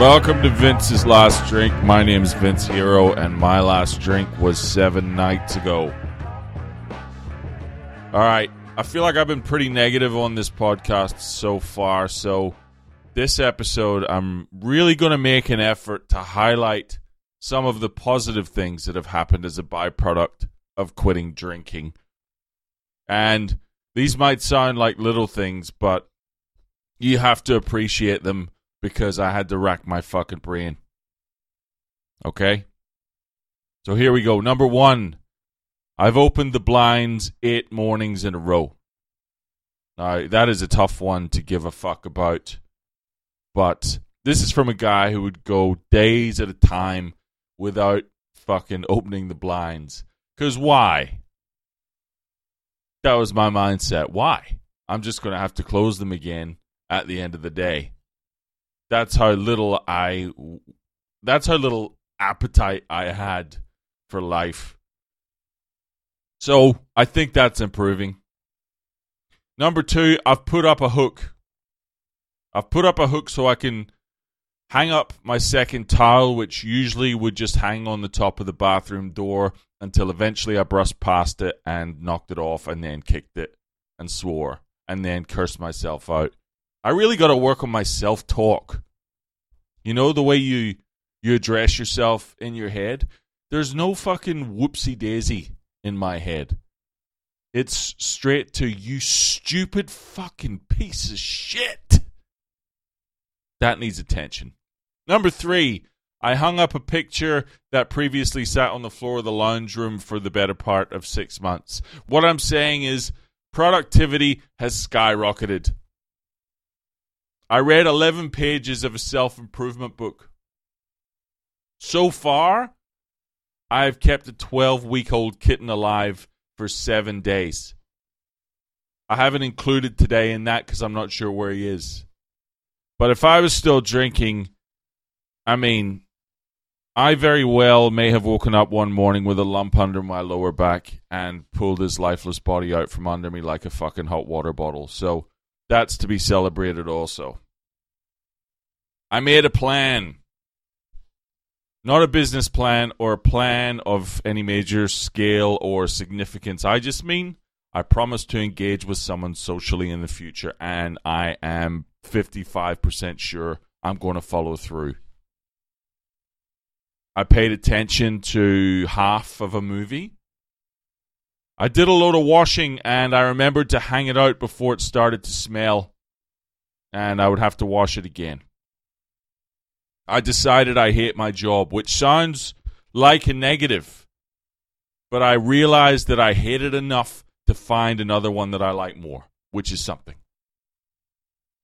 Welcome to Vince's Last Drink. My name is Vince Hero, and my last drink was seven nights ago. All right. I feel like I've been pretty negative on this podcast so far, so this episode, I'm really going to make an effort to highlight some of the positive things that have happened as a byproduct of quitting drinking. And these might sound like little things, but you have to appreciate them because I had to rack my fucking brain. Okay? So here we go. Number one, I've opened the blinds eight mornings in a row. Now, that is a tough one to give a fuck about. But this is from a guy who would go days at a time without fucking opening the blinds. Because why? That was my mindset. Why? I'm just going to have to close them again at the end of the day. That's how little I that's how little appetite I had for life. So, I think that's improving. Number 2, I've put up a hook. I've put up a hook so I can hang up my second towel, which usually would just hang on the top of the bathroom door until eventually I brushed past it and knocked it off and then kicked it and swore and then cursed myself out. I really got to work on my self talk. You know the way you you address yourself in your head. There's no fucking whoopsie daisy in my head. It's straight to you stupid fucking piece of shit. That needs attention. Number three, I hung up a picture that previously sat on the floor of the lounge room for the better part of six months. What I'm saying is productivity has skyrocketed. I read 11 pages of a self improvement book. So far, I have kept a 12 week old kitten alive for seven days. I haven't included today in that because I'm not sure where he is. But if I was still drinking, I mean, I very well may have woken up one morning with a lump under my lower back and pulled his lifeless body out from under me like a fucking hot water bottle. So that's to be celebrated also. I made a plan. Not a business plan or a plan of any major scale or significance. I just mean I promise to engage with someone socially in the future, and I am 55% sure I'm going to follow through. I paid attention to half of a movie. I did a load of washing and I remembered to hang it out before it started to smell, and I would have to wash it again. I decided I hate my job, which sounds like a negative, but I realized that I hate it enough to find another one that I like more, which is something.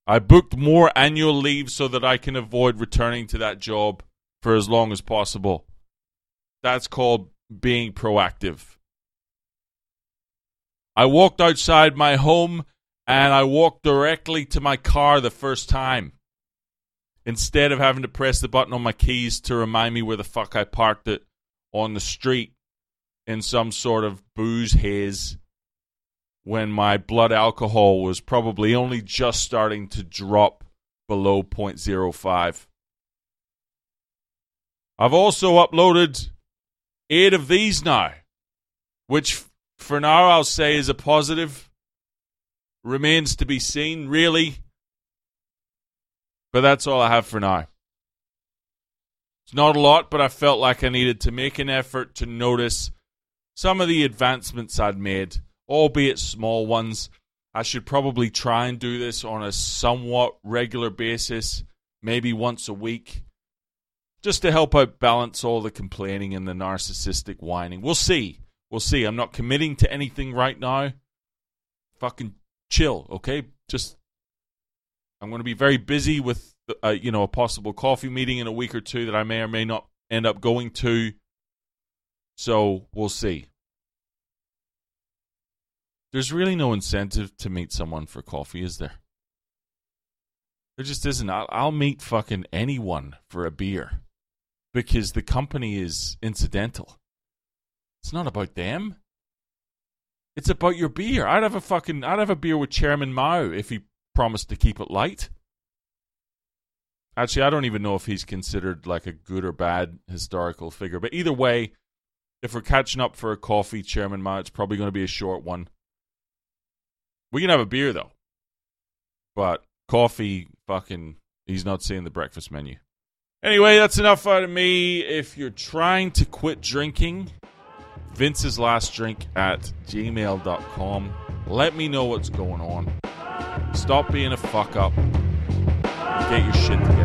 I booked more annual leave so that I can avoid returning to that job for as long as possible. That's called being proactive. I walked outside my home and I walked directly to my car the first time. Instead of having to press the button on my keys to remind me where the fuck I parked it on the street in some sort of booze haze when my blood alcohol was probably only just starting to drop below 0.05. I've also uploaded eight of these now, which for now I'll say is a positive. Remains to be seen, really. But that's all I have for now. It's not a lot, but I felt like I needed to make an effort to notice some of the advancements I'd made albeit small ones. I should probably try and do this on a somewhat regular basis, maybe once a week, just to help out balance all the complaining and the narcissistic whining. We'll see. We'll see. I'm not committing to anything right now. Fucking chill, okay? Just I'm going to be very busy with uh, you know a possible coffee meeting in a week or two that I may or may not end up going to. So we'll see there's really no incentive to meet someone for coffee, is there? There just isn't. I'll, I'll meet fucking anyone for a beer because the company is incidental. It's not about them. It's about your beer. I'd have a fucking I'd have a beer with Chairman Mao if he promised to keep it light. Actually, I don't even know if he's considered like a good or bad historical figure. But either way, if we're catching up for a coffee, Chairman Mao, it's probably going to be a short one. We can have a beer though, but coffee, fucking, he's not seeing the breakfast menu. Anyway, that's enough out of me. If you're trying to quit drinking, Vince's last drink at gmail.com. Let me know what's going on. Stop being a fuck up. Get your shit together.